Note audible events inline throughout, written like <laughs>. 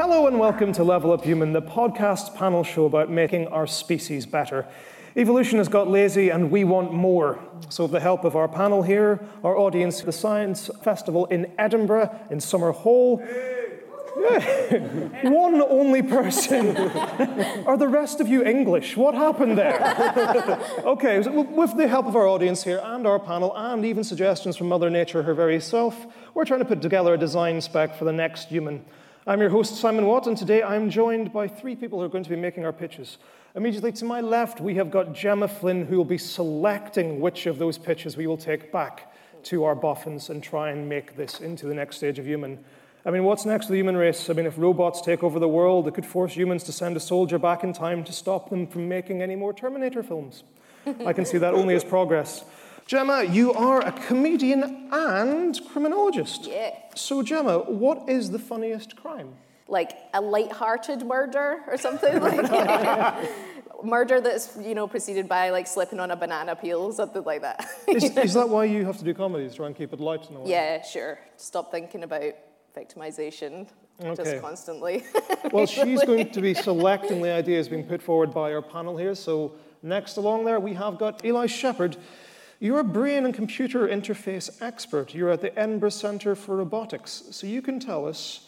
Hello and welcome to Level Up Human, the podcast panel show about making our species better. Evolution has got lazy and we want more. So, with the help of our panel here, our audience, the Science Festival in Edinburgh, in Summerhall. <laughs> One only person. Are the rest of you English? What happened there? <laughs> okay, with the help of our audience here and our panel, and even suggestions from Mother Nature her very self, we're trying to put together a design spec for the next human. I'm your host, Simon Watt, and today I'm joined by three people who are going to be making our pitches. Immediately to my left, we have got Gemma Flynn, who will be selecting which of those pitches we will take back to our boffins and try and make this into the next stage of human. I mean, what's next for the human race? I mean, if robots take over the world, it could force humans to send a soldier back in time to stop them from making any more Terminator films. I can see that only as progress. Gemma, you are a comedian and criminologist. Yeah. So, Gemma, what is the funniest crime? Like a light-hearted murder or something <laughs> like murder that's you know preceded by like slipping on a banana peel, or something like that. <laughs> Is, is that why you have to do comedy, to try and keep it light in a way? yeah, sure. Stop thinking about victimization Okay. just constantly. <laughs> Well, she's going to be selecting the ideas being put forward by our panel here. So, next along there, we have got Eli Shepherd. You're a brain and computer interface expert. You're at the Edinburgh Centre for Robotics. So, you can tell us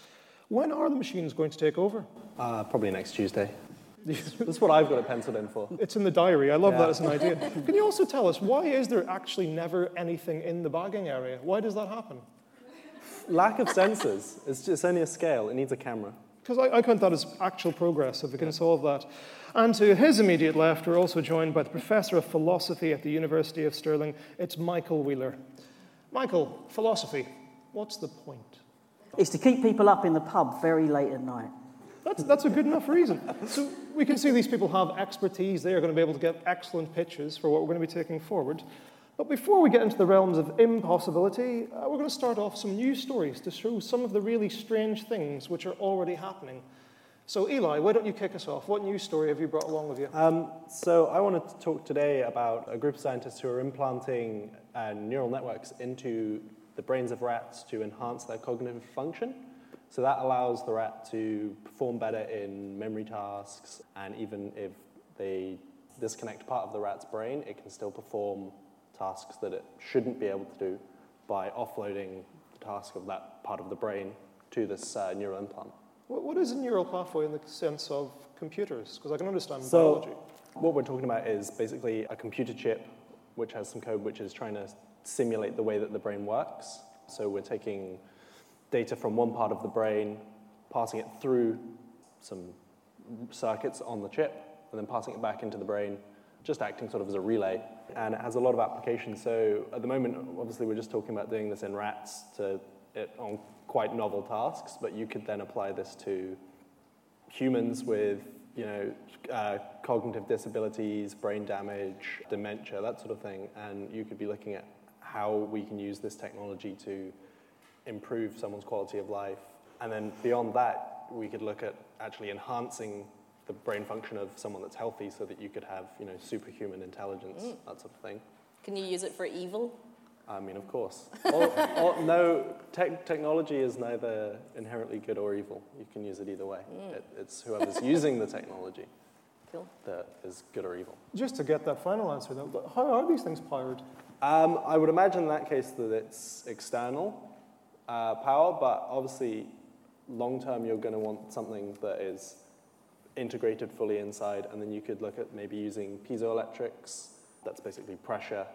when are the machines going to take over? Uh, probably next Tuesday. <laughs> That's what I've got it penciled in for. It's in the diary. I love Yeah. that as an idea. Can you also tell us why is there actually never anything in the bagging area? Why does that happen? Lack of sensors. It's just only a scale. It needs a camera. Because I, I count that as actual progress if we can solve that. And to his immediate left, we're also joined by the Professor of Philosophy at the University of Stirling. It's Michael Wheeler. Michael, philosophy, what's the point? It's to keep people up in the pub very late at night. That's, that's a good enough reason. So we can see these people have expertise. They are going to be able to get excellent pitches for what we're going to be taking forward. But before we get into the realms of impossibility, uh, we're going to start off some news stories to show some of the really strange things which are already happening. So, Eli, why don't you kick us off? What news story have you brought along with you? Um, so I wanted to talk today about a group of scientists who are implanting uh, neural networks into the brains of rats to enhance their cognitive function. So that allows the rat to perform better in memory tasks, and even if they disconnect part of the rat's brain, it can still perform tasks that it shouldn't be able to do by offloading the task of that part of the brain to this uh, neural implant. What, what is a neural pathway in the sense of computers? Because I can understand So, biology. what we're talking about is basically a computer chip which has some code which is trying to simulate the way that the brain works. So, we're taking data from one part of the brain, passing it through some circuits on the chip, and then passing it back into the brain, just acting sort of as a relay. And it has a lot of applications. So, at the moment, obviously, we're just talking about doing this in rats to it on quite novel tasks, but you could then apply this to humans with you know uh, cognitive disabilities, brain damage, dementia, that sort of thing, and you could be looking at how we can use this technology to improve someone's quality of life. And then beyond that, we could look at actually enhancing the brain function of someone that's healthy so that you could have, you know, superhuman intelligence, Mm. that sort of thing. Can you use it for evil? I mean, of course. <laughs> Or, or, no, tech technology is neither inherently good or evil. You can use it either way. Mm. It, it's whoever's using the technology <laughs> Cool. that is good or evil. Just to get that final answer, though, how are these things powered? Um, I would imagine in that case that it's external uh, power, but obviously, long term, you're going to want something that is integrated fully inside, and then you could look at maybe using piezoelectrics. That's basically pressure,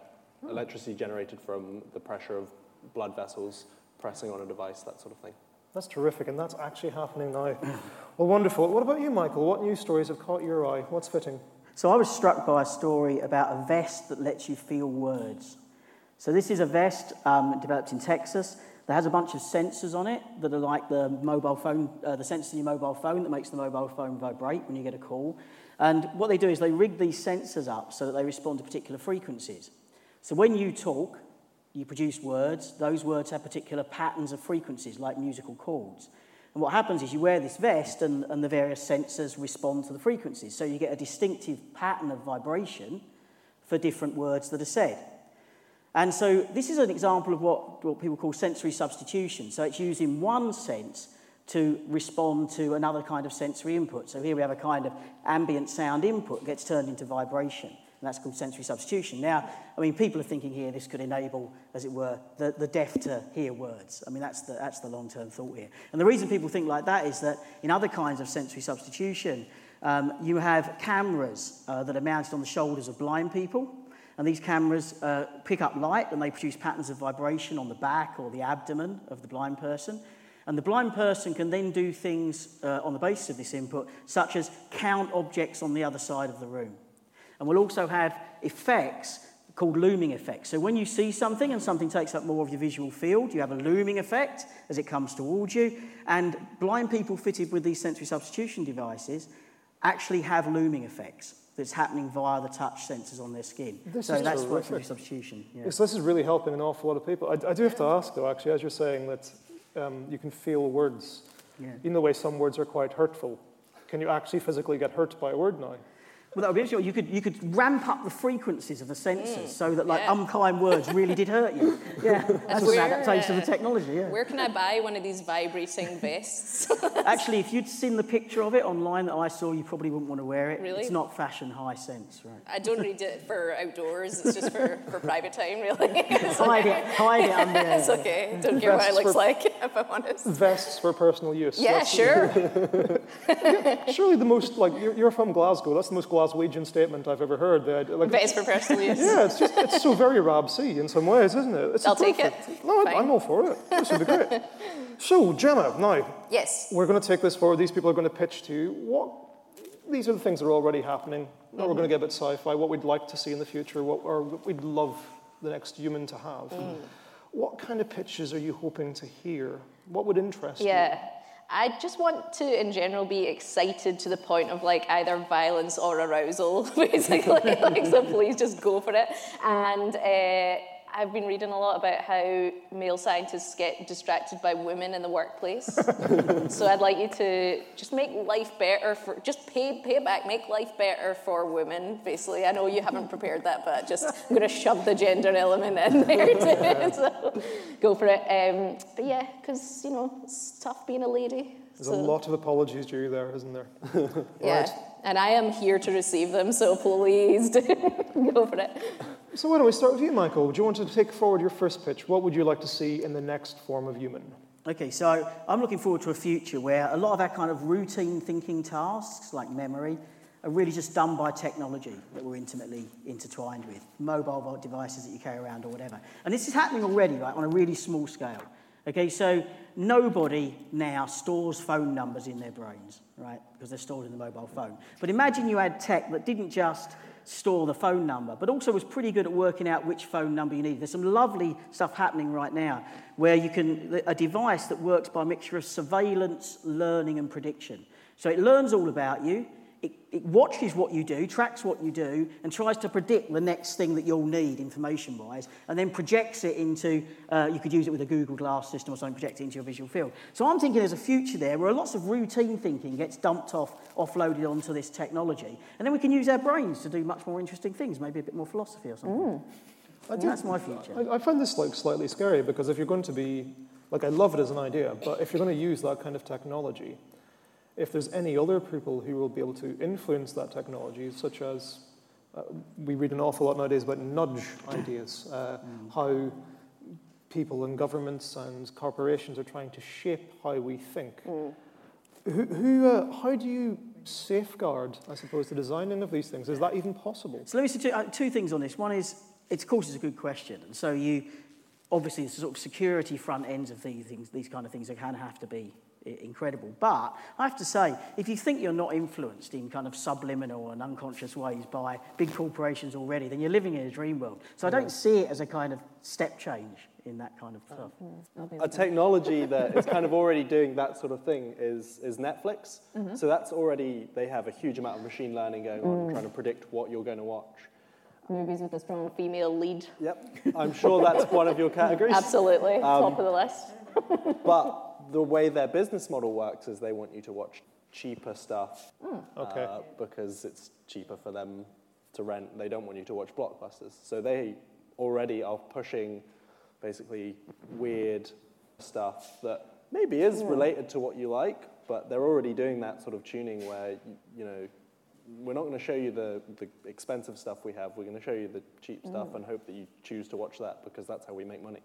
electricity generated from the pressure of blood vessels pressing on a device, that sort of thing. That's terrific, and that's actually happening now. <laughs> well, wonderful. What about you, Michael? What news stories have caught your eye? What's fitting? So I was struck by a story about a vest that lets you feel words. So this is a vest um, developed in Texas that has a bunch of sensors on it that are like the mobile phone, uh, the sensors in your mobile phone that makes the mobile phone vibrate when you get a call. And what they do is they rig these sensors up so that they respond to particular frequencies. So when you talk, you produce words. Those words have particular patterns of frequencies, like musical chords. And what happens is you wear this vest and, and the various sensors respond to the frequencies. So you get a distinctive pattern of vibration for different words that are said. And so this is an example of what, what people call sensory substitution. So it's using one sense to respond to another kind of sensory input. So here we have a kind of ambient sound input gets turned into vibration. And that's called sensory substitution. Now, I mean, people are thinking here this could enable, as it were, the, the deaf to hear words. I mean, that's the, that's the long term thought here. And the reason people think like that is that in other kinds of sensory substitution, um, you have cameras uh, that are mounted on the shoulders of blind people. And these cameras uh, pick up light and they produce patterns of vibration on the back or the abdomen of the blind person. And the blind person can then do things uh, on the basis of this input, such as count objects on the other side of the room. And we'll also have effects called looming effects. So when you see something and something takes up more of your visual field, you have a looming effect as it comes towards you. And blind people fitted with these sensory substitution devices actually have looming effects that's happening via the touch sensors on their skin. This so that's terrific. sensory substitution. Yeah. Yes, this is really helping an awful lot of people. I, I do have to ask, though, actually, as you're saying that um, you can feel words, Yeah. in the way some words are quite hurtful. Can you actually physically get hurt by a word now? Well, that would be interesting. You could, you could ramp up the frequencies of the sensors Mm, so that, like, yeah. unkind words really did hurt you. <laughs> Yeah, that's an Where, adaptation uh, of the technology, yeah. Where can I buy one of these vibrating vests? <laughs> Actually, if you'd seen the picture of it online that I saw, you probably wouldn't want to wear it. Really? It's not fashion high sense, right? I don't read it for outdoors. It's just for, <laughs> for private time, really. It's hide okay. it, hide it under there. It's okay. Don't care what it looks for- like, if I'm honest. Vests for personal use. Yeah, That's- sure. Surely the most, like, you're, you're from Glasgow. That's the most Glaswegian statement I've ever heard. The like, Vest for personal use. Yeah, it's just, it's so very Rab C in some ways, isn't it? It's I'll take it. No, Fine. I'm all for it. This would be great. <laughs> So, Gemma, now, Yes. we're going to take this forward. These people are going to pitch to you. What, these are the things that are already happening. Now we're mm-hmm. going to get a bit sci-fi, what we'd like to see in the future, what or what we'd love the next human to have. Mm. What kind of pitches are you hoping to hear? What would interest you? Yeah. I just want to, in general, be excited to the point of like either violence or arousal, <laughs> basically. <laughs> like, so please just go for it. And uh, I've been reading a lot about how male scientists get distracted by women in the workplace. <laughs> so I'd like you to just make life better for, just pay, pay back, make life better for women, basically. I know you haven't prepared that, but just, I'm going to shove the gender element in there <laughs> too. so go for it. Um, but yeah, because, you know, it's tough being a lady. There's a lot of apologies due there, isn't there? <laughs> Yeah, and I am here to receive them, so please do go for it. So why don't we start with you, Michael? Would you want to take forward your first pitch? What would you like to see in the next form of human? Okay, so I'm looking forward to a future where a lot of our kind of routine thinking tasks, like memory, are really just done by technology that we're intimately intertwined with, mobile devices that you carry around or whatever. And this is happening already, right, on a really small scale. Okay, so nobody now stores phone numbers in their brains, right, because they're stored in the mobile phone. But imagine you had tech that didn't just store the phone number, but also was pretty good at working out which phone number you need. There's some lovely stuff happening right now where you can, a device that works by a mixture of surveillance, learning, and prediction. So it learns all about you, it, it watches what you do, tracks what you do, and tries to predict the next thing that you'll need information wise, and then projects it into, uh, you could use it with a Google Glass system or something, project it into your visual field. So I'm thinking there's a future there where lots of routine thinking gets dumped off, offloaded onto this technology, and then we can use our brains to do much more interesting things, maybe a bit more philosophy or something. I And that's my future. I, I find this like slightly scary because if you're going to be like I love it as an idea, but if you're going to use that kind of technology, if there's any other people who will be able to influence that technology, such as uh, we read an awful lot nowadays about nudge ideas, uh, how people and governments and corporations are trying to shape how we think. Who, who, uh, how do you safeguard, I suppose, the designing of these things? Is that even possible? So let me say two, uh, two things on this. One is, it's, of course, it's a good question. And so you, obviously, the sort of security front ends of these things, these kind of things, are kind of have to be i- incredible. But I have to say, if you think you're not influenced in kind of subliminal and unconscious ways by big corporations already, then you're living in a dream world. So I don't see it as a kind of step change in that kind of stuff. A technology that is kind of <laughs> already doing that sort of thing is, is Netflix. So that's already, they have a huge amount of machine learning going on, trying to predict what you're going to watch. Movies with a strong female lead. Yep, I'm sure that's one of your <laughs> categories. Absolutely. Um, Top of the list. <laughs> But the way their business model works is they want you to watch cheaper stuff hmm. uh, Okay. uh, because it's cheaper for them to rent. They don't want you to watch blockbusters. So they already are pushing basically weird stuff that maybe is hmm. related to what you like, but they're already doing that sort of tuning where, you, you know, we're not going to show you the, the expensive stuff we have. We're going to show you the cheap hmm. stuff and hope that you choose to watch that because that's how we make money.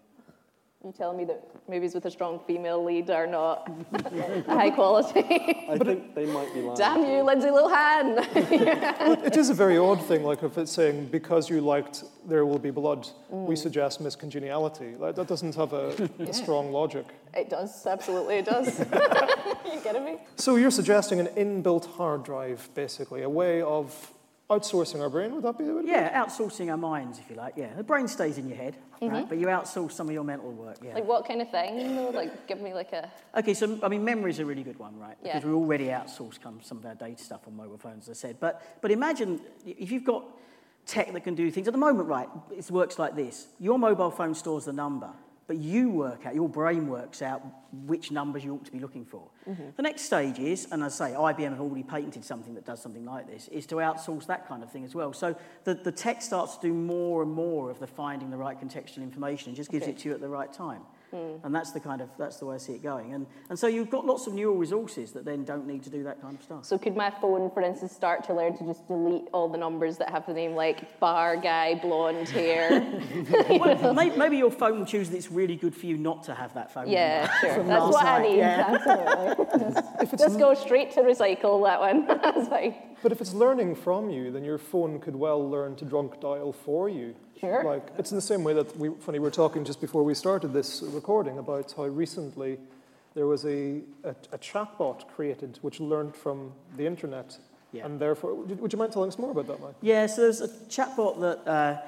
You telling me that movies with a strong female lead are not <laughs> high quality? I think they might be lying. Damn you, Lindsay Lohan! <laughs> It is a very odd thing, like if it's saying because you liked There Will Be Blood, we mm. suggest Miss Congeniality. Like, that doesn't have a, a strong logic. it does, absolutely it does. <laughs> you kidding me? So you're suggesting an inbuilt hard drive, basically, a way of outsourcing our brain. Would that be the way? to put it? Yeah, outsourcing our minds, if you like. Yeah, the brain stays in your head, mm-hmm. right? but you outsource some of your mental work. Yeah. Like what kind of thing though? Like give me like a Okay, so I mean, memory is a really good one, right? Yeah. Because we already outsource kind of some of our data stuff on mobile phones, as I said. But but imagine if you've got tech that can do things. At the moment, right, it works like this: your mobile phone stores the number, but you work out, your brain works out which numbers you ought to be looking for. Mm-hmm. The next stage is, and I say, IBM have already patented something that does something like this, is to outsource that kind of thing as well. So the, the tech starts to do more and more of the finding the right contextual information and just gives Okay. it to you at the right time. Hmm. And that's the kind of that's the way I see it going. And and so you've got lots of neural resources that then don't need to do that kind of stuff. So could my phone, for instance, start to learn to just delete all the numbers that have the name like bar guy, blonde hair? <laughs> well, maybe, maybe your phone chooses it's really good for you not to have that phone. yeah, sure. That's last what I need. Yeah. Absolutely. <laughs> just go straight to recycle that one. <laughs> That's fine. But if it's learning from you, then your phone could well learn to drunk dial for you. Sure. Like it's in the same way that we, funny, we were talking just before we started this recording about how recently there was a, a, a chatbot created which learned from the internet, Yeah. and therefore, would would you mind telling us more about that, Mike? Yeah, so there's a chatbot that uh,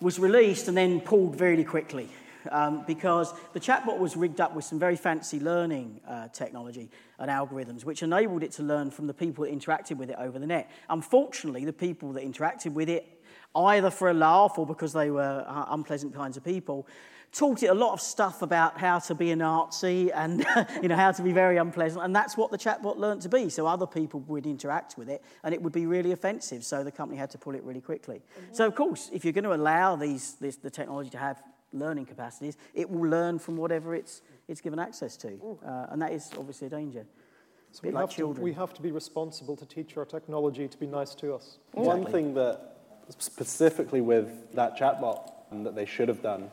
was released and then pulled very quickly um, because the chatbot was rigged up with some very fancy learning uh, technology and algorithms which enabled it to learn from the people that interacted with it over the net. Unfortunately, the people that interacted with it, either for a laugh or because they were uh, unpleasant kinds of people, taught it a lot of stuff about how to be a Nazi and <laughs> you know how to be very unpleasant, and that's what the chatbot learned to be. So other people would interact with it, and it would be really offensive. So the company had to pull it really quickly. So of course, if you're going to allow these this, the technology to have learning capacities, it will learn from whatever it's it's given access to, uh, and that is obviously a danger. So Bit we, like have to, we have to be responsible to teach our technology to be nice to us. One thing that specifically with that chatbot that they should have done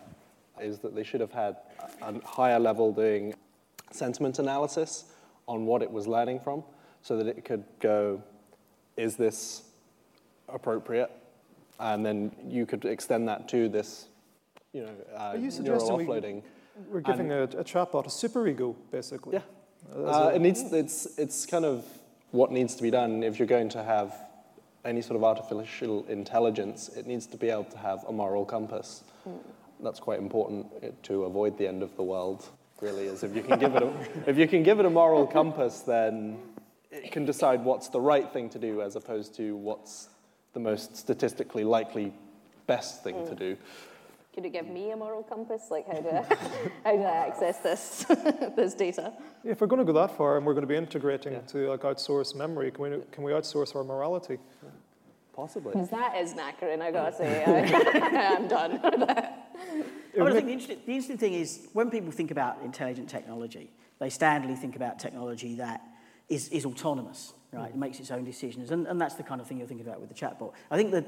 is that they should have had a higher level doing sentiment analysis on what it was learning from so that it could go, is this appropriate? And then you could extend that to this, you know, uh, Are you neural suggesting we- offloading. We're giving a, a chatbot a superego, basically. Yeah. Uh, it needs, it's, it's kind of what needs to be done if you're going to have any sort of artificial intelligence. It needs to be able to have a moral compass. That's quite important uh, to avoid the end of the world. Really is. If you can give it a, <laughs> if you can give it a moral compass, then it can decide what's the right thing to do as opposed to what's the most statistically likely best thing to do. Could you give me a moral compass? Like, how do I, <laughs> <laughs> how do I access this, <laughs> this data? If we're going to go that far and we're going to be integrating to like outsource memory, can we, can we outsource our morality? Possibly. Because that is knackering, I gotta say. I, I'm done with that. I, mean, I think the interesting, the interesting thing is when people think about intelligent technology, they standardly think about technology that is, is autonomous, right? Hmm. It makes its own decisions. And, and that's the kind of thing you're thinking about with the chatbot. I think that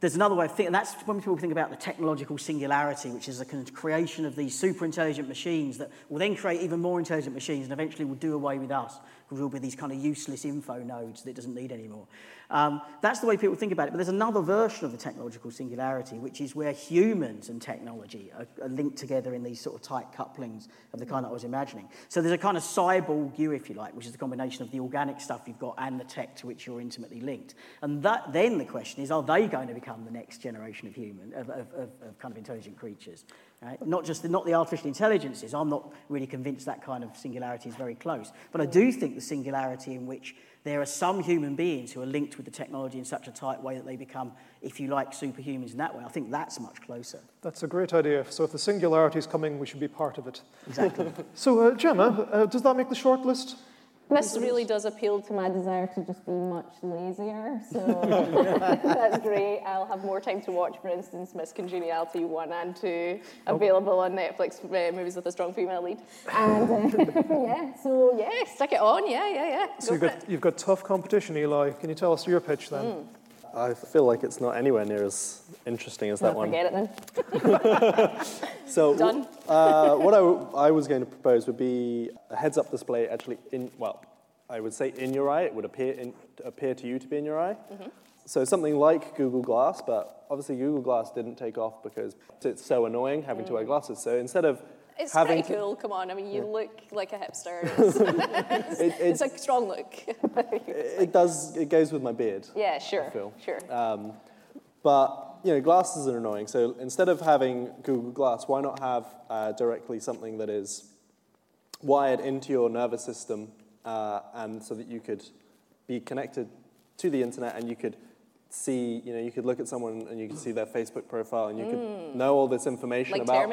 there's another way of thinking, that's when people think about the technological singularity, which is the creation of these super intelligent machines that will then create even more intelligent machines and eventually will do away with us we'll be these kind of useless info nodes that it doesn't need anymore. Um, that's the way people think about it. But there's another version of the technological singularity, which is where humans and technology are, are linked together in these sort of tight couplings of the kind that I was imagining. So there's a kind of cyborg you, if you like, which is a combination of the organic stuff you've got and the tech to which you're intimately linked. And that, then the question is, are they going to become the next generation of human, of, of, of, of kind of intelligent creatures? Right? Not just the, not the artificial intelligences. I'm not really convinced that kind of singularity is very close. But I do think the singularity in which there are some human beings who are linked with the technology in such a tight way that they become, if you like, superhumans in that way. I think that's much closer. That's a great idea. So if the singularity is coming, we should be part of it. Exactly. <laughs> So, uh, Gemma, uh, does that make the short list? This really does appeal to my desire to just be much lazier, so <laughs> that's great. I'll have more time to watch, for instance, Miss Congeniality 1 and 2, available on Netflix, uh, movies with a strong female lead. And uh, <laughs> yeah, so yeah, stick it on, yeah, yeah, yeah. So Go you've for got, you've got tough competition, Eli. Can you tell us your pitch then? Mm. I feel like it's not anywhere near as interesting as that one. forget it then. <laughs> So, Done. uh, what I, w- I was going to propose would be a heads-up display actually in, well, I would say in your eye. It would appear, in, appear to you to be in your eye. Mm-hmm. So something like Google Glass, but obviously Google Glass didn't take off because it's so annoying having to wear glasses. So instead of Mm. It's having pretty to, cool, come on. I mean, you look like a hipster. It's, <laughs> It- it's <laughs> a strong look. <laughs> it does, it goes with my beard. yeah, sure, feel. sure. Um, but you know, glasses are annoying. So instead of having Google Glass, why not have uh, directly something that is wired into your nervous system, uh, and so that you could be connected to the internet and you could see, you know, you could look at someone and you could see their Facebook profile and you could know all this information like about them.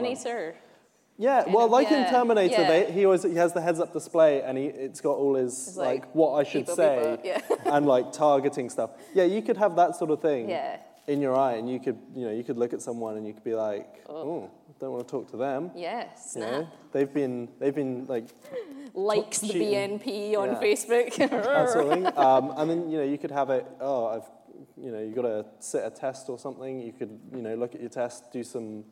Yeah, well, like in Terminator, yeah. they, he always he has the heads-up display, and he it's got all his like, like, what I should beep, say, beep, yeah. <laughs> and like targeting stuff. Yeah, you could have that sort of thing Yeah. in your eye, and you could you know you could look at someone and you could be like, oh, don't want to talk to them. Yes, Yeah, they've been they've been like <laughs> Likes the. BNP on Yeah. Facebook. <laughs> that sort of thing. Um, and then you know you could have it. Oh, I've you know you got to sit a test or something. You could you know look at your test, do some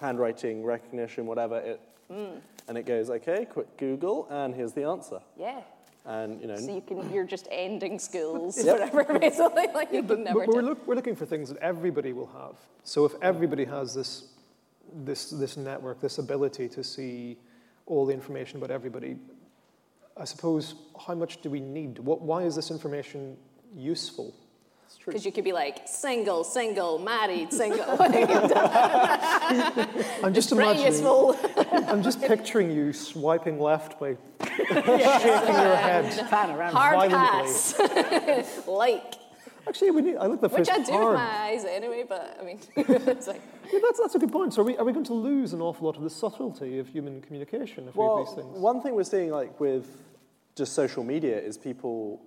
handwriting recognition, whatever it, Mm. and it goes okay. Quick Google, and here's the answer. yeah. And you know So you can, you're just ending schools <laughs> Yep. forever, basically. <laughs> Like you But, can never but we're, do- look, we're looking for things that everybody will have. So if everybody has this, this, this network, this ability to see all the information about everybody, I suppose, how much do we need? What, why is this information useful? Because you could be like single, single, married, single. <laughs> I'm just Pretty imagining. useful. <laughs> I'm just picturing you swiping left by <laughs> shaking your head. Panorama. Hard Violently. pass. like. Actually, we need. I look the fish. Which phrase I do hard. with my eyes anyway, but I mean, it's like, Yeah, that's, that's a good point. So are we, are we going to lose an awful lot of the subtlety of human communication if we do these things? one thing we're seeing, like with just social media, is people,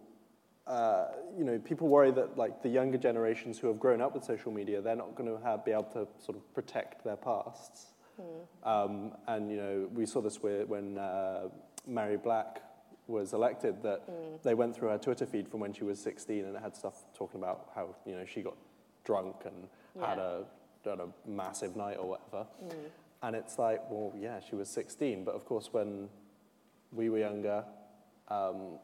uh, you know, people worry that like the younger generations who have grown up with social media, they're not going to have, be able to sort of protect their pasts. Um, and you know, we saw this with, when uh, Mhairi Black was elected, that they went through her Twitter feed from when she was 16, and it had stuff talking about how you know she got drunk and had a had a massive night or whatever. And it's like, well, yeah, she was 16, but of course, when we were younger, um,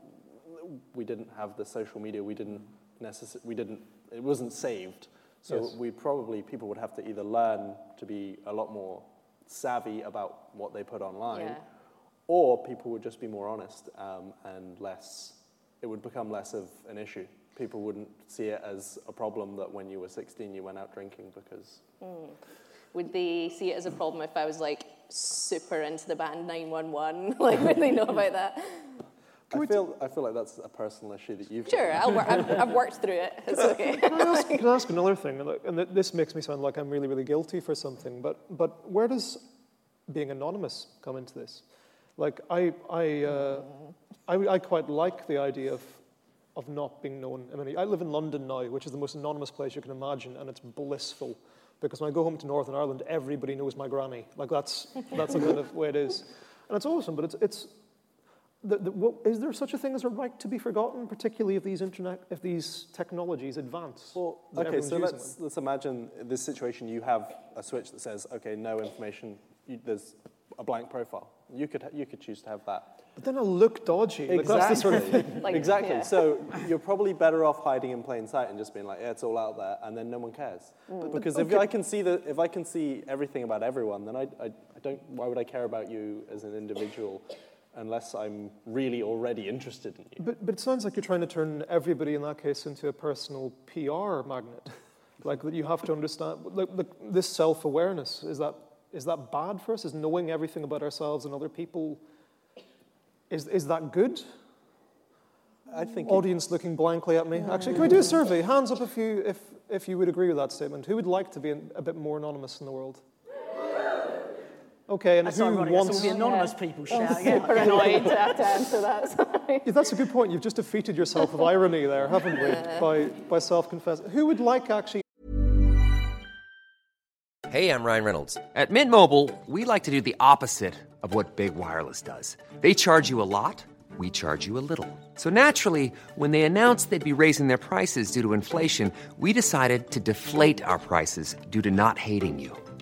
we didn't have the social media. We didn't necess- We didn't. It wasn't saved. So Yes. we probably people would have to either learn to be a lot more savvy about what they put online, Yeah. or people would just be more honest um, and less. It would become less of an issue. People wouldn't see it as a problem that when you were 16 you went out drinking because would they see it as a problem if I was like super into the band 911? <laughs> Like, would they know about that? I feel, I feel like that's a personal issue that you've Sure. I'll wor- I've, I've worked <laughs> through it. It's okay. Can I ask, can I ask another thing? And, and this makes me sound like I'm really, really guilty for something, but, but where does being anonymous come into this? Like, I, I, uh, I, I quite like the idea of, of not being known. I mean, I live in London now, which is the most anonymous place you can imagine, and it's blissful. Because when I go home to Northern Ireland, everybody knows my granny. Like, that's, that's the kind of way it is. And it's awesome, but it's, it's the, the, what, is there such a thing as a right to be forgotten, particularly if these internet, if these technologies advance? Well, okay, so let's, them? let's imagine this situation. You have a switch that says, okay, no information, you, there's a blank profile. You could, you could choose to have that. But then I'll look dodgy. Like, sort of. <laughs> Like, exactly. yeah. So you're probably better off hiding in plain sight and just being like, yeah, it's all out there, and then no one cares. Mm. because if I can see the, if I can see everything about everyone, then I, I, I don't. Why would I care about you as an individual, unless I'm really already interested in you? But, but it sounds like you're trying to turn everybody in that case into a personal PR magnet. like that you have to understand, like, like this self-awareness, is that, is that bad for us? Is knowing everything about ourselves and other people, is, is that good? I think. Audience looking blankly at me. Actually, can we do a survey? Hands up if you, if, if you would agree with that statement. Who would like to be a bit more anonymous in the world? Okay, and That's who ironic. That's all wants... the anonymous people oh, shouting. Super annoyed to have to answer that. <laughs> Sorry. Yeah, that's a good point. You've just defeated yourself of irony there, haven't we? By, by self-confessing. Who would like actually Hey, I'm Ryan Reynolds. At Mint Mobile, we like to do the opposite of what Big Wireless does. They charge you a lot, we charge you a little. So naturally, when they announced they'd be raising their prices due to inflation, we decided to deflate our prices due to not hating you.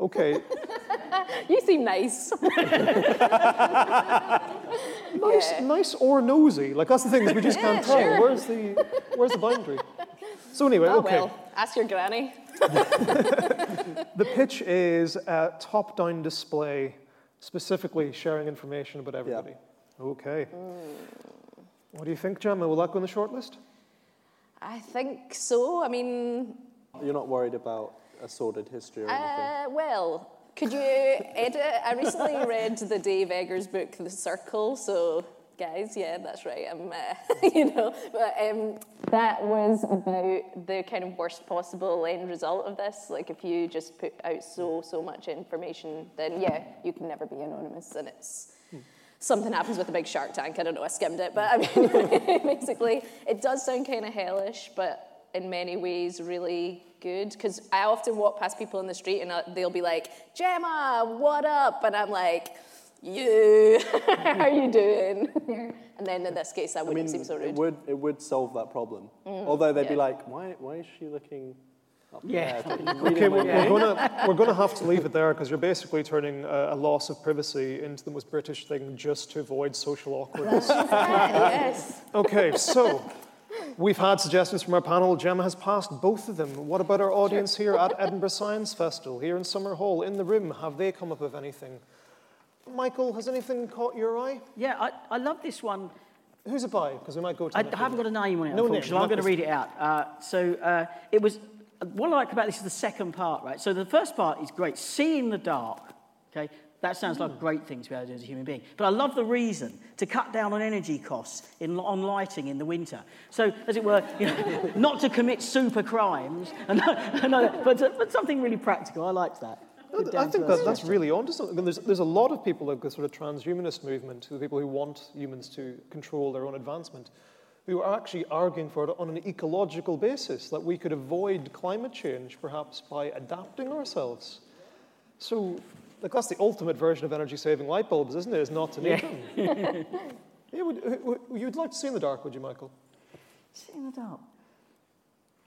Okay, <laughs> You seem nice. <laughs> nice, nice or nosy. Like that's the thing is we just <laughs> can't tell. sure. Where's the where's the boundary? So anyway, Oh, okay. well, ask your granny. The pitch is a top-down display, specifically sharing information about everybody. Okay. Hmm. What do you think, Gemma? Will that go on the shortlist? I think so. I mean, You're not worried about a sordid history or anything. uh, well, could you edit? I recently <laughs> read the Dave Eggers book, The Circle. So, guys, yeah, that's right. I'm, uh, <laughs> you know, but um, that was about the kind of worst possible end result of this. Like, if you just put out so so much information, then yeah, you can never be anonymous, and it's something happens with a big shark tank. I don't know, I skimmed it, but I mean, <laughs> basically, it does sound kind of hellish, but in many ways, really good. Because I often walk past people in the street and uh, they'll be like, Gemma, what up? And I'm like, you, <laughs> how are you doing? and then in this case, that I wouldn't mean, seem so it would, it would solve that problem. Although they'd be like, why, why is she looking up Yeah. there? <laughs> Okay, we're, we're gonna <laughs> we're gonna have to leave it there because you're basically turning a, a loss of privacy into the most British thing just to avoid social awkwardness. yes. Okay, so we've had suggestions from our panel. Gemma has passed both of them. What about our audience here at Edinburgh Science Festival, here in Summerhall, in the room? Have they come up with anything? Michael, has anything caught your eye? Yeah, I, I love this one. Who's it by? Because we might go to. I haven't got a name on it, No name. I'm going to read it out. Uh, so uh, it was what I like about this is the second part, right? So the first part is great, see in the dark, okay? That sounds like a great thing to be able to do as a human being. But I love the reason to cut down on energy costs in, on lighting in the winter. So, as it were, you know, <laughs> not to commit super crimes, <laughs> and, and, but, but something really practical. I liked that. I think that, that's really onto something. There's, there's a lot of people like the sort of transhumanist movement, the people who want humans to control their own advancement, who are actually arguing for it on an ecological basis, that we could avoid climate change perhaps by adapting ourselves. So like that's the ultimate version of energy-saving light bulbs, isn't it? Is not to need yeah. them. <laughs> yeah, would, you'd like to see in the dark, would you, Michael? See in the dark.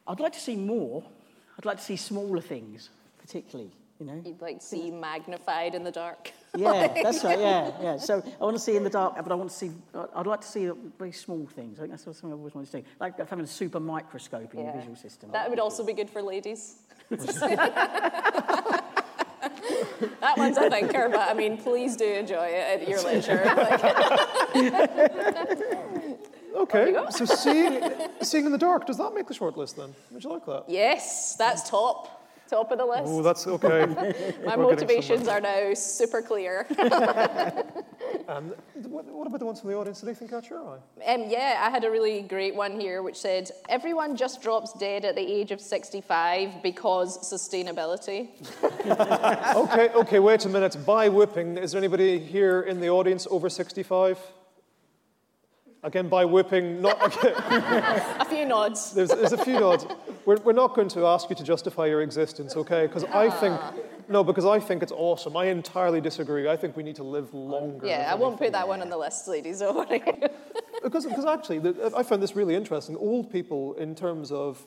I'd like to see more. I'd like to see smaller things, particularly. You know. You'd like to see magnified in the dark. Yeah, <laughs> that's right. Yeah, yeah. So I want to see in the dark, but I want to see. I'd like to see very small things. I think that's something I've always wanted to do. Like having a super microscope in yeah. your visual system. That would also be good for ladies. <laughs> that one's a thinker, but I mean, please do enjoy it at your leisure. <laughs> okay, so seeing, seeing in the dark, does that make the shortlist then? Would you like that? Yes, that's top. Top of the list. Oh, that's okay. <laughs> My We're motivations are now super clear. <laughs> <laughs> um, what, what, about the ones from the audience? Did anything catch your eye? Um, yeah, I had a really great one here which said, Everyone just drops dead at the age of 65 because sustainability. okay, okay, wait a minute. By whipping, is there anybody here in the audience over 65? Again, by whipping, not. <laughs> <laughs> a few nods. There's, there's a few nods. We're, we're not going to ask you to justify your existence, okay? Because I think. Ah. No, because I think it's awesome. I entirely disagree. I think we need to live longer. Yeah, I won't put that one on the list, ladies. Don't worry. <laughs> because, because actually, the, I found this really interesting. Old people, in terms of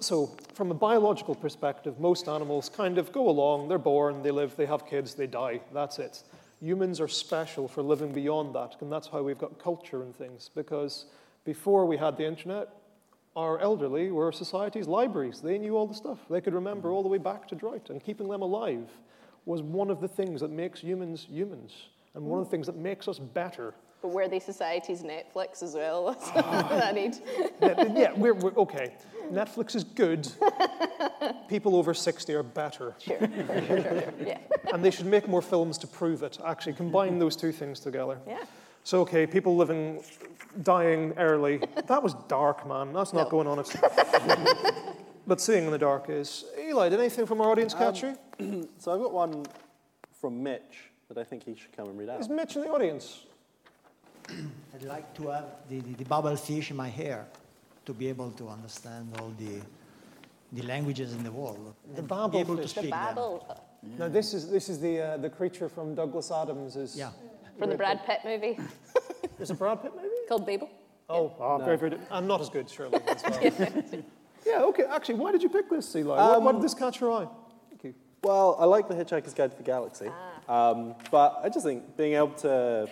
so, from a biological perspective, most animals kind of go along, they're born, they live, they have kids, they die. That's it humans are special for living beyond that, and that's how we've got culture and things. Because before we had the internet, our elderly were society's libraries. They knew all the stuff. They could remember all the way back to Droit, and keeping them alive was one of the things that makes humans humans, and one of the things that makes us better. But were they society's Netflix as well? <laughs> <laughs> I need. yeah, we're, we're okay. Netflix is good. <laughs> People over 60 are better. Sure, sure, sure, sure. Yeah. And they should make more films to prove it. Actually, combine those two things together. Yeah. So, okay, people living, dying early. That was dark, man. That's not no. going on. but seeing in the dark is. Eli, did anything from our audience catch um, you? <clears throat> so I've got one from Mitch that I think he should come and read out. Is Mitch in the audience? <clears throat> I'd like to have the, the, the Babel fish in my hair to be able to understand all the, the languages in the world. The bubble able fish. to speak the babble. Yeah. No, this is, this is the, uh, the creature from Douglas Adams. Is yeah. From the Brad Pitt movie. <laughs> There's a Brad Pitt movie? Called Babel. Oh, yeah. oh no. very, very, and not as good, surely. As well. <laughs> yeah, okay. Actually, why did you pick this, Eli? Um, why, did this catch your eye? Thank you. Well, I like The Hitchhiker's Guide to the Galaxy. Ah. Um, but I just think being able to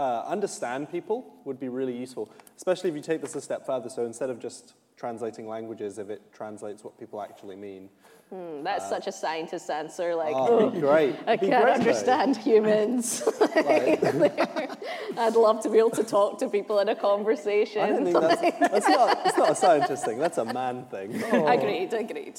uh, understand people would be really useful, especially if you take this a step further. So instead of just translating languages, if it translates what people actually mean. Hmm, that's uh, such a scientist answer. Like, oh, <laughs> great. I can't great, understand though. <laughs> humans. <laughs> I'd love to be able to talk to people in a conversation. I don't think that's, that's, not, that's not a scientist thing. That's a man thing. Oh. Agreed, agreed.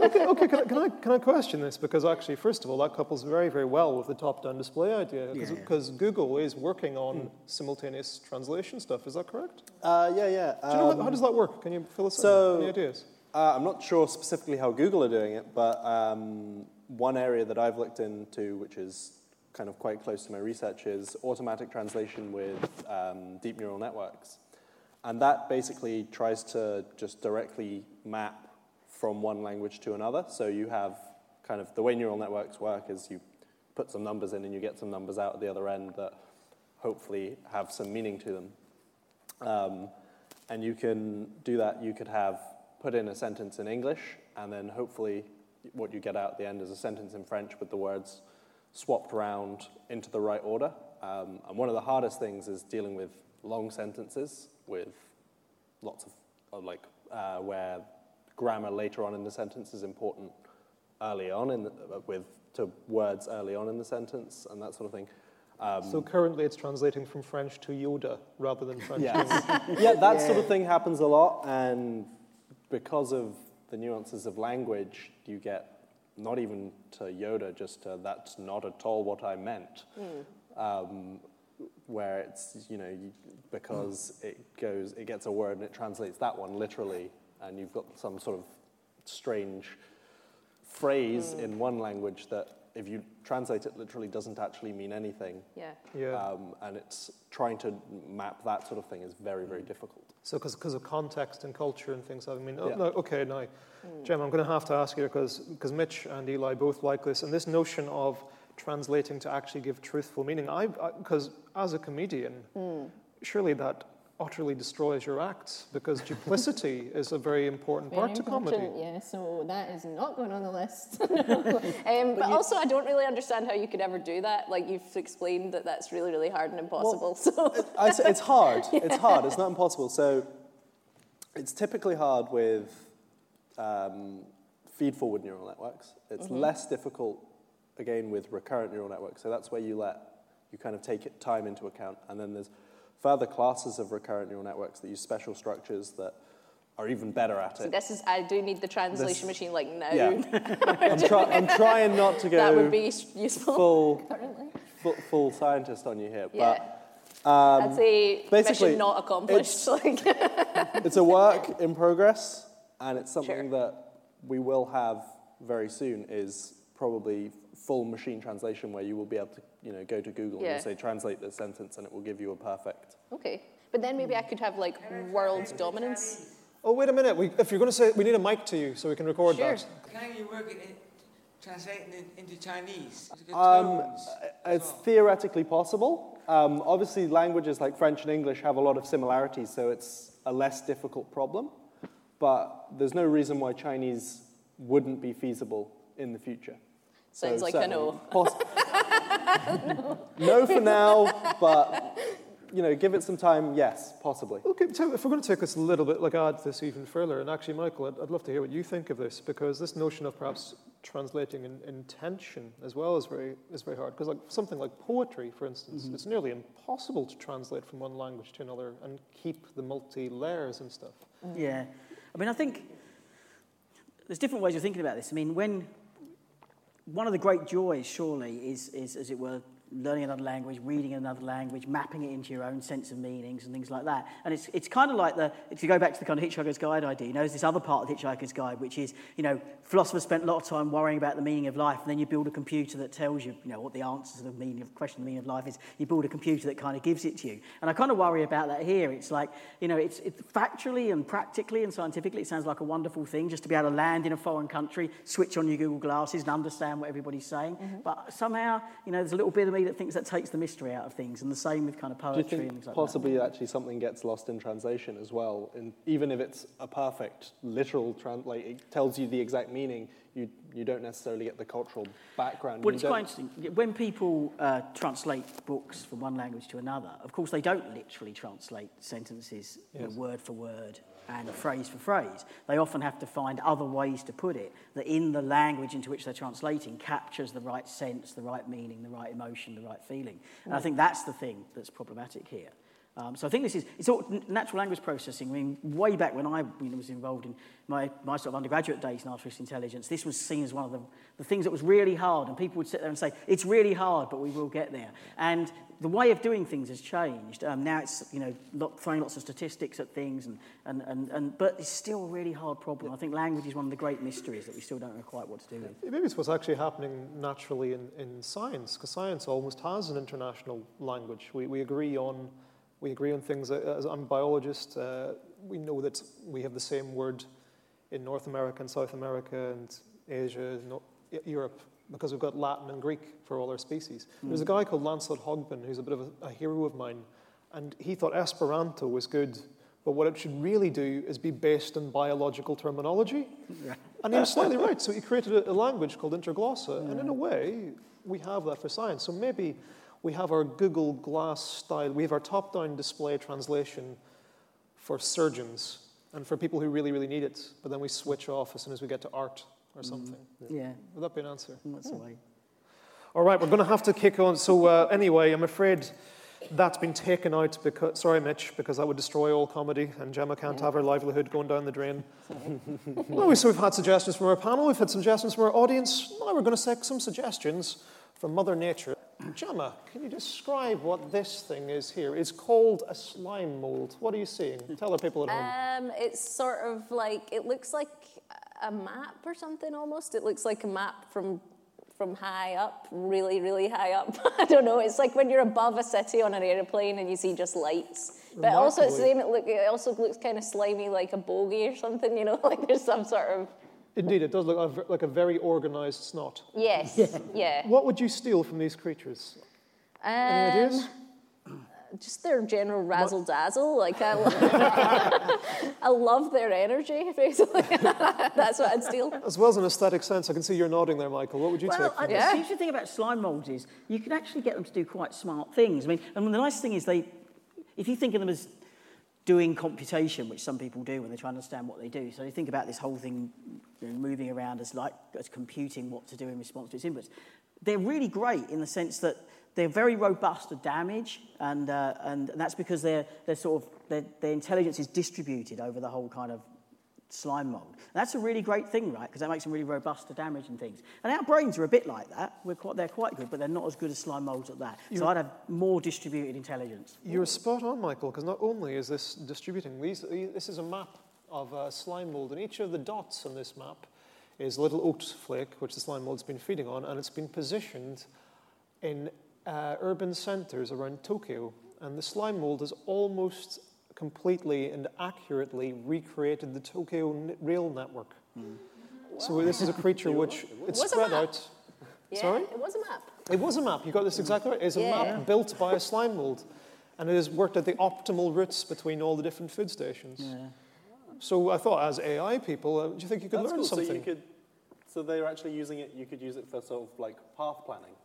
okay, okay. Can I, can, I, can I question this? Because actually, first of all, that couples very, very well with the top-down display idea. Because yeah. Google is working on mm. simultaneous translation stuff. Is that correct? Uh, yeah, yeah. Do you know um, how does that work? Can you fill us so, in? Any ideas? Uh, I'm not sure specifically how Google are doing it, but um, one area that I've looked into, which is kind of quite close to my research, is automatic translation with um, deep neural networks. And that basically tries to just directly map from one language to another. So you have kind of the way neural networks work is you put some numbers in and you get some numbers out at the other end that hopefully have some meaning to them. Um, and you can do that, you could have put in a sentence in English, and then hopefully what you get out at the end is a sentence in French with the words swapped around into the right order. Um, and one of the hardest things is dealing with long sentences with lots of, of like, uh, where grammar later on in the sentence is important early on in the, uh, with to words early on in the sentence and that sort of thing. Um, so currently it's translating from French to Yoda rather than French. Yes. yeah, that yeah. sort of thing happens a lot, and because of the nuances of language, you get not even to Yoda, just to that's not at all what I meant. Um, where it's, you know, you, because it goes, it gets a word and it translates that one literally, and you've got some sort of strange phrase in one language that if you translate it literally doesn't actually mean anything. Yeah. Yeah. Um, and it's trying to map that sort of thing is very, very difficult. So because of context and culture and things, I mean, oh, Yeah. no, okay, now, hmm. Jim, I'm going to have to ask you because Mitch and Eli both like this, and this notion of translating to actually give truthful meaning. I because as a comedian, hmm. surely that utterly destroys your acts because duplicity <laughs> is a very important part to comedy. yeah, so that is not going on the list. <laughs> um, but also, I don't really understand how you could ever do that. Like, you've explained that that's really, really hard and impossible. so I it's <laughs> hard. It's hard. It's not impossible. So it's typically hard with um, feed-forward neural networks. It's Mm-hmm. less difficult, again, with recurrent neural networks. So that's where you let you kind of take it, time into account, and then there's further classes of recurrent neural networks that use special structures that are even better at it. So it. this is, I do need the translation This- machine like now. Yeah. <laughs> I'm, try, I'm trying not to go that would be useful. full, Currently. full, full scientist on you here, Yeah. but um, I'd say basically, mission not accomplished. Like, <laughs> it's a work in progress, and it's something Sure. that we will have very soon. Is probably full machine translation, where you will be able to, you know, go to Google Yeah. and say translate this sentence, and it will give you a perfect. okay. But then maybe I could have like world dominance. Oh, wait a minute. We, if you're going to say, we need a mic to you so we can record Sure. that. Can you work it in, translating it into Chinese? Um, tones. it's theoretically possible. Um, obviously, languages like French and English have a lot of similarities, so it's a less difficult problem. But there's no reason why Chinese wouldn't be feasible in the future. Sounds like a certainly <laughs> no. poss- <laughs> no for now, but you know, give it some time. Yes, possibly. Okay, so if we're going to take this a little bit, like add this even further, and actually, Michael, I'd, I'd love to hear what you think of this because this notion of perhaps translating in, intention as well is very is very hard. Because like something like poetry, for instance, mm-hmm. it's nearly impossible to translate from one language to another and keep the multi layers and stuff. Yeah. I mean, I think there's different ways of thinking about this. I mean, when one of the great joys, surely, is, is as it were, learning another language, reading another language, mapping it into your own sense of meanings and things like that. And it's, it's kind of like the, if you go back to the kind of Hitchhiker's Guide idea, you know, there's this other part of the Hitchhiker's Guide, which is, you know, philosophers spent a lot of time worrying about the meaning of life, and then you build a computer that tells you, you know, what the answer to the meaning of question, the meaning of life is. You build a computer that kind of gives it to you. And I kind of worry about that here. It's like, you know, it's, it's factually and practically and scientifically, it sounds like a wonderful thing just to be able to land in a foreign country, switch on your Google glasses and understand what everybody's saying. Mm-hmm. But somehow, you know, there's a little bit of me that thinks that takes the mystery out of things, and the same with kind of Do you poetry think and things like possibly actually something gets lost in translation as well? And even if it's a perfect literal translate, it tells you the exact meaning. You you don't necessarily get the cultural background. Well, You it's don't- quite interesting. When people uh, translate books from one language to another, of course, they don't literally translate sentences you know, word for word and phrase for phrase. They often have to find other ways to put it that in the language into which they're translating captures the right sense, the right meaning, the right emotion, the right feeling. And I think that's the thing that's problematic here. Um, so I think this is it's all natural language processing. I mean, way back when I you know, was involved in my, my sort of undergraduate days in artificial intelligence, this was seen as one of the, the things that was really hard. And people would sit there and say, it's really hard, but we will get there. And the way of doing things has changed. Um, now it's, you know, lot, throwing lots of statistics at things, and, and, and, and, but it's still a really hard problem. I think language is one of the great mysteries that we still don't know quite what to do with. Maybe it's what's actually happening naturally in, in science, because science almost has an international language. We, we agree on we agree on things. Uh, As I'm a biologist, uh, we know that we have the same word in North America and South America and Asia, E- Europe, because we've got Latin and Greek for all our species. There's a guy called Lancelot Hogben who's a bit of a, a hero of mine, and he thought Esperanto was good, but what it should really do is be based on biological terminology. And he was slightly <laughs> right. So he created a, a language called interglossa, and in a way, we have that for science. So maybe we have our Google Glass style, we have our top down display translation for surgeons and for people who really, really need it, but then we switch off as soon as we get to art or something. Yeah, Would that be an answer? that's the way. All right, we're going to have to kick on. So, uh, anyway, I'm afraid That's been taken out because, sorry, Mitch, because that would destroy all comedy and Gemma can't have her livelihood going down the drain. <laughs> well, so we've had suggestions from our panel, we've had suggestions from our audience. Now we're going to take some suggestions from Mother Nature. Gemma, can you describe what this thing is here? It's called a slime mold. What are you seeing? Tell the people at home. Um, it's sort of like it looks like a map or something almost. It looks like a map from from high up, really, really high up. <laughs> I don't know. It's like when you're above a city on an airplane and you see just lights. But also, it's the same. It, look, it also looks kind of slimy, like a bogey or something. You know, <laughs> like there's some sort of. Indeed, it does look like a very organised snot. Yes. Yeah. What would you steal from these creatures? Um, Any ideas? <clears throat> Just their general razzle dazzle. Like I, <laughs> <laughs> I love their energy. <laughs> Basically, that's what I'd steal. As well as an aesthetic sense, I can see you're nodding there, Michael. What would you Well, take? I, from the interesting thing about slime molds is you can actually get them to do quite smart things. I mean, and the nice thing is they, if you think of them as doing computation, which some people do when they try to understand what they do, so they think about this whole thing you know, moving around as like as computing what to do in response to its inputs. They're really great in the sense that they're very robust to damage, and, uh, and that's because they're, they're sort of, their, their intelligence is distributed over the whole kind of slime mold. And that's a really great thing, right? Because that makes them really robust to damage and things. And our brains are a bit like that. We're quite, they're quite good, but they're not as good as slime molds at that. So I'd have more distributed intelligence. You're spot on, Michael, because not only is this distributing, these, this is a map of uh, slime mold, and each of the dots on this map is a little oat flake, which the slime mold's been feeding on, and it's been positioned in uh, urban centers around Tokyo. And the slime mold has almost completely and accurately recreated the Tokyo n- rail network. So this is a creature which it's was spread out. Yeah, Sorry? it was a map. It was a map. You got this exactly right. It's a Yeah. map built by a slime mold, and it has worked at the optimal routes between all the different food stations. So I thought, as AI people, uh, do you think you could That's learn cool. something? So you could, so they're actually using it. You could use it for sort of like path planning.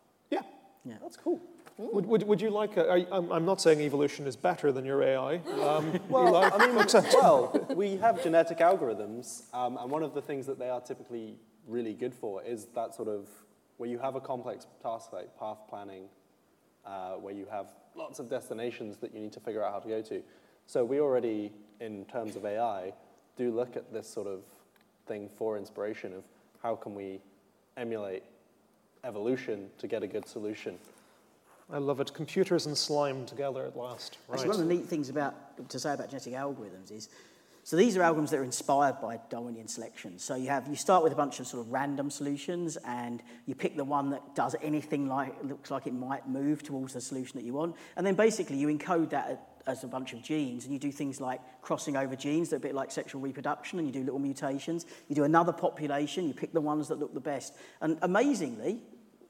Yeah. Yeah. That's cool. Would, would, would you like? A, I, I'm, I'm not saying evolution is better than your AI. Um, <laughs> Well, like- I mean, <laughs> well, we have genetic algorithms, um, and one of the things that they are typically really good for is that sort of where you have a complex task like path planning, uh, where you have lots of destinations that you need to figure out how to go to. So we already, in terms of AI, do look at this sort of thing for inspiration of how can we emulate evolution to get a good solution. I love it. Computers and slime together at last. Right. Actually, one of the neat things about, to say about genetic algorithms is, so these are algorithms that are inspired by Darwinian selection. So you have, you start with a bunch of sort of random solutions and you pick the one that does anything like, looks like it might move towards the solution that you want. And then basically you encode that as a bunch of genes and you do things like crossing over genes that are a bit like sexual reproduction and you do little mutations. You do another population, you pick the ones that look the best. And amazingly,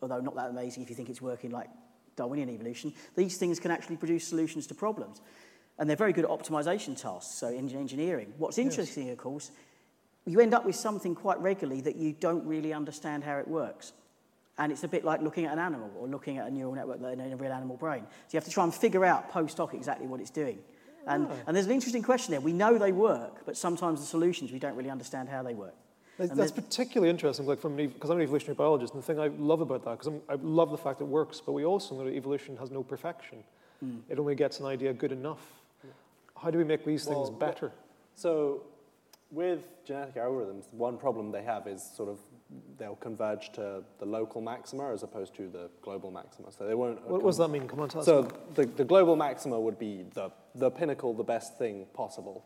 although not that amazing if you think it's working like Darwinian evolution, these things can actually produce solutions to problems. And they're very good at optimization tasks, so in engineering. What's interesting, of course, you end up with something quite regularly that you don't really understand how it works. And it's a bit like looking at an animal or looking at a neural network in a real animal brain. So you have to try and figure out post hoc exactly what it's doing. And, and there's an interesting question there. We know they work, but sometimes the solutions we don't really understand how they work. That's, that's particularly interesting, like from because I'm an evolutionary biologist, and the thing I love about that, because I love the fact it works, but we also know that evolution has no perfection. Mm. It only gets an idea good enough. How do we make these things better? So, with genetic algorithms, one problem they have is sort of they'll converge to the local maxima as opposed to the global maxima. So they won't. What does that mean? Come on, tell us So the, the global maxima would be the, the pinnacle, the best thing possible.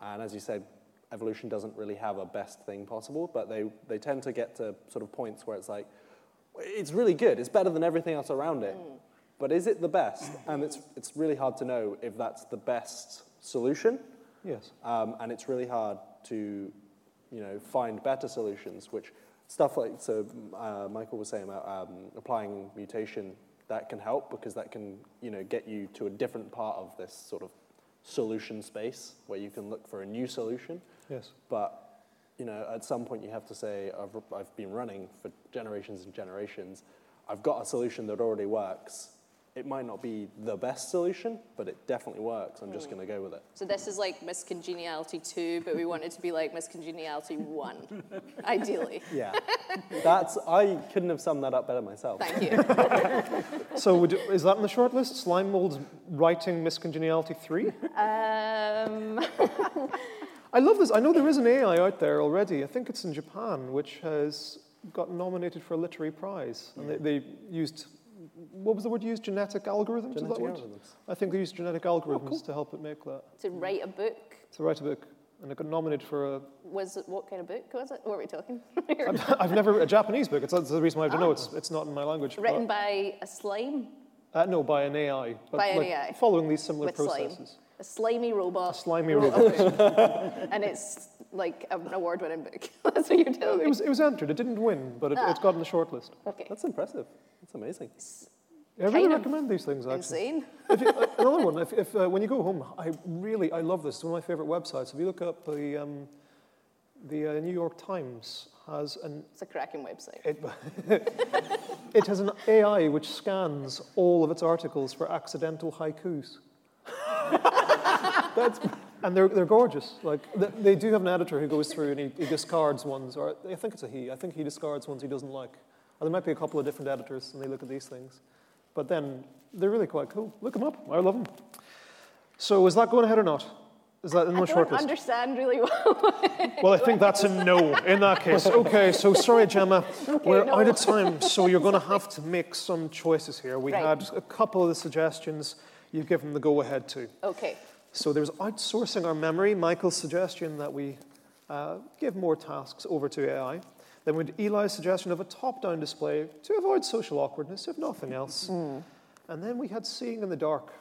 And as you said, evolution doesn't really have a best thing possible, but they, they tend to get to sort of points where it's like, it's really good, it's better than everything else around it. But is it the best? And it's, it's really hard to know if that's the best solution. Yes. Um, and it's really hard to, you know, find better solutions, which stuff like, so uh, Michael was saying about um, applying mutation, that can help because that can, you know, get you to a different part of this sort of solution space where you can look for a new solution. Yes. But, you know, at some point you have to say, I've, I've been running for generations and generations. I've got a solution that already works. It might not be the best solution, but it definitely works. I'm just Hmm. going to go with it. So this is like Miss Congeniality 2, but we want it to be like Miss Congeniality 1, <laughs> ideally. Yeah. That's, I couldn't have summed that up better myself. Thank you. <laughs> So would, is that in the shortlist? Slime Mold's writing Miss Congeniality 3? Um, <laughs> I love this. I know there is an AI out there already. I think it's in Japan, which has got nominated for a literary prize. And they, they used, what was the word used? Genetic algorithms? is that Genetic word? algorithms. I think they used genetic algorithms to help it make that. to write a book. To write a book. And it got nominated for a. Was it, what kind of book was it? What were we talking? <laughs> I've, I've never, a Japanese book. It's, that's the reason why I don't know. It's, it's not in my language. but- Written by a slime Uh, no, by an AI. But By an like AI. Following these similar with slime. processes. A slimy robot. A slimy robot. <laughs> and it's like an award-winning book. <laughs> That's what you're telling me. It was, it was entered. It didn't win, but it, Ah. it's got on the shortlist. Okay. That's impressive. That's amazing. I really recommend these things, actually. Insane. If you, uh, another one, if, if uh, when you go home, I really, I love this. It's one of my favorite websites. If you look up the, um, the uh, New York Times has an, It's a cracking website. it, <laughs> it has an AI which scans all of its articles for accidental haikus. <laughs> That's, and they're, they're gorgeous. Like th- they do have an editor who goes through and he, he discards ones, or I think it's a he. I think he discards ones he doesn't like. Or there might be a couple of different editors, and they look at these things. But then they're really quite cool. Look them up. I love them. So is that going ahead or not? Is that in the I don't understand really <laughs> well. Well, I think that's a <laughs> no in that case. Okay, so sorry, Gemma. <laughs> We're no. out of time, so you're going to have to make some choices here. We Right. had a couple of the suggestions you've given the go ahead to. okay. So there's outsourcing our memory, Michael's suggestion that we uh, give more tasks over to AI. Then we had Eli's suggestion of a top down display to avoid social awkwardness, if nothing else. Hmm. And then we had seeing in the dark.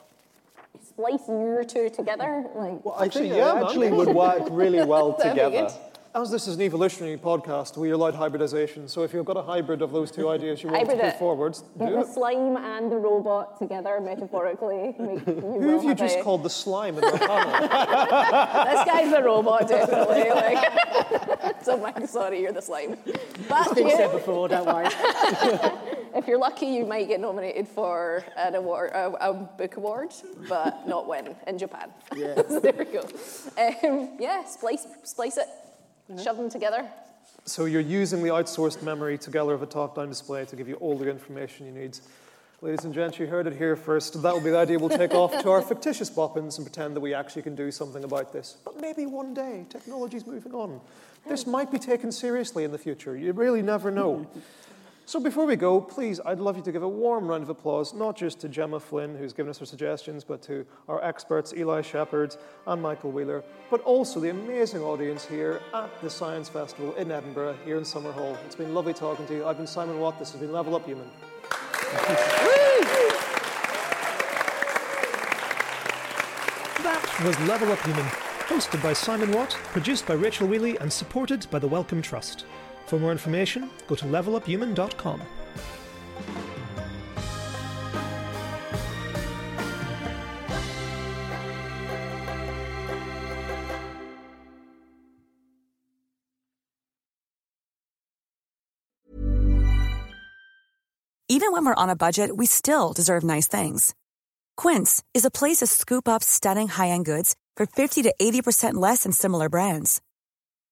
Splice your two together. Like, Well, I Actually, think yeah, actually would work really well <laughs> together. Good. As this is an evolutionary podcast, we allowed hybridization. So if you've got a hybrid of those two ideas you want Hybrid to put it. forward, Get do the it. slime and the robot together, metaphorically. <laughs> Make, you Who will have you just a- called the slime in our panel? <laughs> <laughs> This guy's the robot, definitely. Like, so, Mike, sorry, you're the slime. But It's been you- said before, don't worry. if you're lucky, you might get nominated for an award, a, a book award, but not win in Japan. Yeah. there we go. Um, yeah, splice, splice it, Mm-hmm. shove them together. So you're using the outsourced memory together of a top-down display to give you all the information you need. Ladies and gents, you heard it here first. That will be the idea. We'll take off to our fictitious boppins and pretend that we actually can do something about this. But maybe one day, technology's moving on. This hmm. might be taken seriously in the future. You really never know. <laughs> So before we go, please, I'd love you to give a warm round of applause, not just to Gemma Flynn, who's given us her suggestions, but to our experts, Eli Shepherd and Michael Wheeler, but also the amazing audience here at the Science Festival in Edinburgh, here in Summerhall. It's been lovely talking to you. I've been Simon Watt. This has been Level Up Human. <laughs> That was Level Up Human, hosted by Simon Watt, produced by Rachel Wheely, and supported by the Wellcome Trust. For more information, go to leveluphuman.com. Even when we're on a budget, we still deserve nice things. Quince is a place to scoop up stunning high-end goods for 50 to 80% less than similar brands.